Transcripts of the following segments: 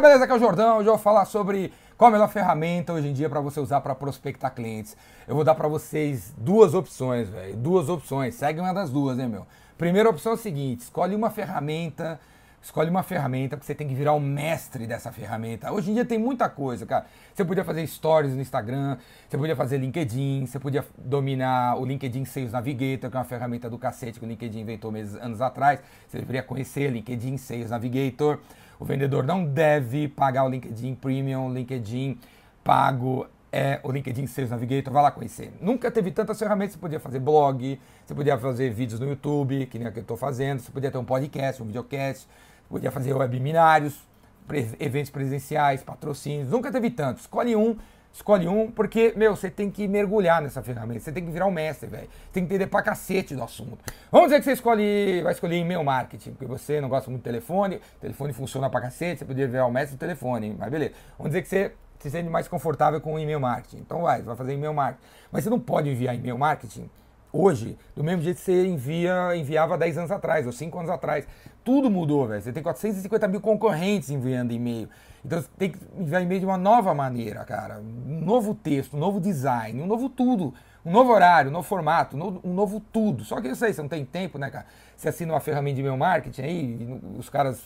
galera, beleza? Aqui é o Jordão. Hoje eu vou falar sobre qual a melhor ferramenta hoje em dia para você usar para prospectar clientes. Eu vou dar para vocês duas opções, velho. Duas opções. Segue uma das duas, hein, meu? Primeira opção é o seguinte: escolhe uma ferramenta Escolhe uma ferramenta porque você tem que virar o mestre dessa ferramenta. Hoje em dia tem muita coisa, cara. Você podia fazer stories no Instagram, você podia fazer LinkedIn, você podia dominar o LinkedIn Sales Navigator, que é uma ferramenta do cacete que o LinkedIn inventou meses, anos atrás. Você deveria conhecer LinkedIn Sales Navigator. O vendedor não deve pagar o LinkedIn Premium, LinkedIn pago é o LinkedIn Sales Navigator, vai lá conhecer. Nunca teve tantas ferramentas, você podia fazer blog, você podia fazer vídeos no YouTube, que nem o que eu estou fazendo, você podia ter um podcast, um videocast, podia fazer webinários, eventos presenciais, patrocínios, nunca teve tanto. Escolhe um, escolhe um, porque, meu, você tem que mergulhar nessa ferramenta, você tem que virar um mestre, velho. Tem que entender pra cacete do assunto. Vamos dizer que você escolhe, vai escolher e-mail marketing, porque você não gosta muito do telefone, o telefone funciona pra cacete, você poderia virar o mestre do telefone, mas beleza. Vamos dizer que você se sente mais confortável com e-mail marketing. Então vai, você vai fazer e-mail marketing. Mas você não pode enviar e-mail marketing hoje do mesmo jeito que você envia, enviava 10 anos atrás ou 5 anos atrás. Tudo mudou, velho. Você tem 450 mil concorrentes enviando e-mail. Então você tem que enviar e-mail de uma nova maneira, cara. Um novo texto, um novo design, um novo tudo. Um novo horário, um novo formato, um novo, tudo. Só que eu sei, você não tem tempo, né, cara? Você assina uma ferramenta de e-mail marketing aí, os caras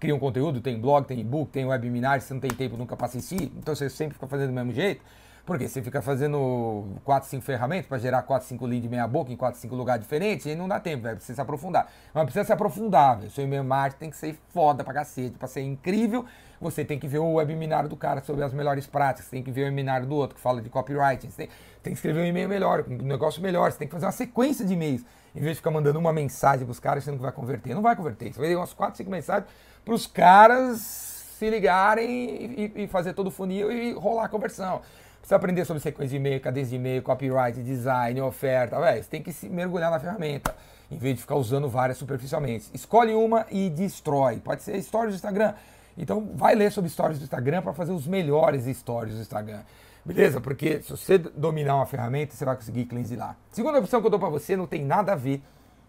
criam conteúdo, tem blog, tem e-book, tem webinar, você não tem tempo nunca para assistir, então você sempre fica fazendo do mesmo jeito. Porque você fica fazendo 4, 5 ferramentas para gerar 4, 5 leads meia boca em 4, 5 lugares diferentes, e não dá tempo, velho. Precisa se aprofundar. Mas precisa se aprofundar, velho. Seu e-mail marketing tem que ser foda pra cacete. Pra ser incrível, você tem que ver o webinar do cara sobre as melhores práticas. Tem que ver o webinar do outro que fala de copywriting. Você tem, tem que escrever um e-mail melhor, um negócio melhor. Você tem que fazer uma sequência de e-mails. Em vez de ficar mandando uma mensagem pros caras, você não vai converter. Não vai converter. Você vai dar umas 4, 5 mensagens pros caras se ligarem e, e fazer todo o funil e rolar a conversão. Você aprender sobre sequência de e-mail, cadência de e-mail, copyright, design, oferta, véio, você tem que se mergulhar na ferramenta, em vez de ficar usando várias superficialmente. Escolhe uma e destrói. Pode ser stories do Instagram. Então vai ler sobre stories do Instagram para fazer os melhores stories do Instagram. Beleza? Porque se você dominar uma ferramenta, você vai conseguir lá. Segunda opção que eu dou para você não tem nada a ver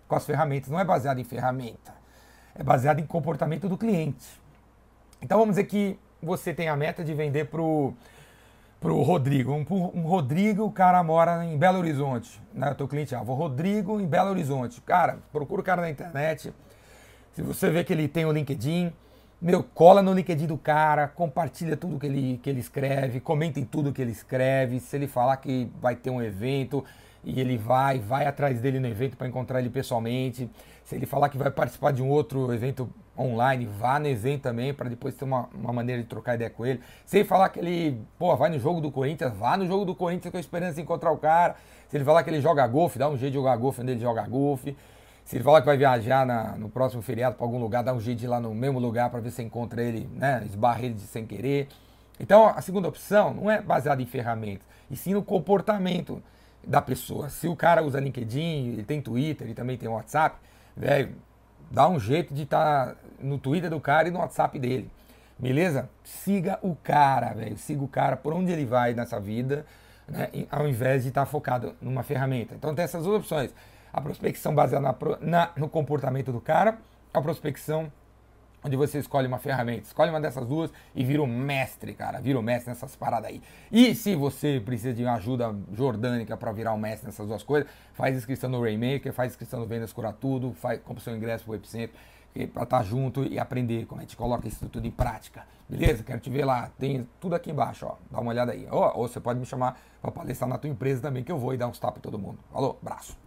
com as ferramentas, não é baseado em ferramenta. É baseado em comportamento do cliente. Então vamos dizer que você tem a meta de vender para o pro Rodrigo. Um, um, Rodrigo, o cara mora em Belo Horizonte. Né? O teu cliente, ah, vou Rodrigo em Belo Horizonte. Cara, procura o cara na internet. Se você vê que ele tem o LinkedIn, meu, cola no LinkedIn do cara, compartilha tudo que ele, que ele escreve, comenta em tudo que ele escreve. Se ele falar que vai ter um evento e ele vai, vai atrás dele no evento para encontrar ele pessoalmente. Se ele falar que vai participar de um outro evento online, vá no evento também, para depois ter uma, uma maneira de trocar ideia com ele. Se ele falar que ele, pô, vai no jogo do Corinthians, vá no jogo do Corinthians com a esperança de encontrar o cara. Se ele falar que ele joga golfe, dá um jeito de jogar golfe onde ele joga golfe. Se ele falar que vai viajar na, no próximo feriado para algum lugar, dá um jeito de ir lá no mesmo lugar para ver se encontra ele, né? Esbarra ele sem querer. Então, a segunda opção não é baseada em ferramentas, e sim no comportamento da pessoa. Se o cara usa LinkedIn, ele tem Twitter, ele também tem WhatsApp, velho, dá um jeito de estar tá no Twitter do cara e no WhatsApp dele. Beleza? Siga o cara, velho. Siga o cara por onde ele vai nessa vida, né? ao invés de estar tá focado numa ferramenta. Então tem essas duas opções. A prospecção baseada na, na, no comportamento do cara, a prospecção onde você escolhe uma ferramenta. Escolhe uma dessas duas e vira o mestre, cara. Vira o mestre nessas paradas aí. E se você precisa de uma ajuda jordânica para virar o mestre nessas duas coisas, faz inscrição no Rainmaker, faz inscrição no Vendas Cura Tudo, faz, compra seu ingresso pro Epicentro para estar tá junto e aprender como a gente coloca isso tudo em prática. Beleza? Quero te ver lá. Tem tudo aqui embaixo, ó. Dá uma olhada aí. Ou, ou você pode me chamar para palestrar na tua empresa também, que eu vou e dar uns tapas em todo mundo. Falou, abraço.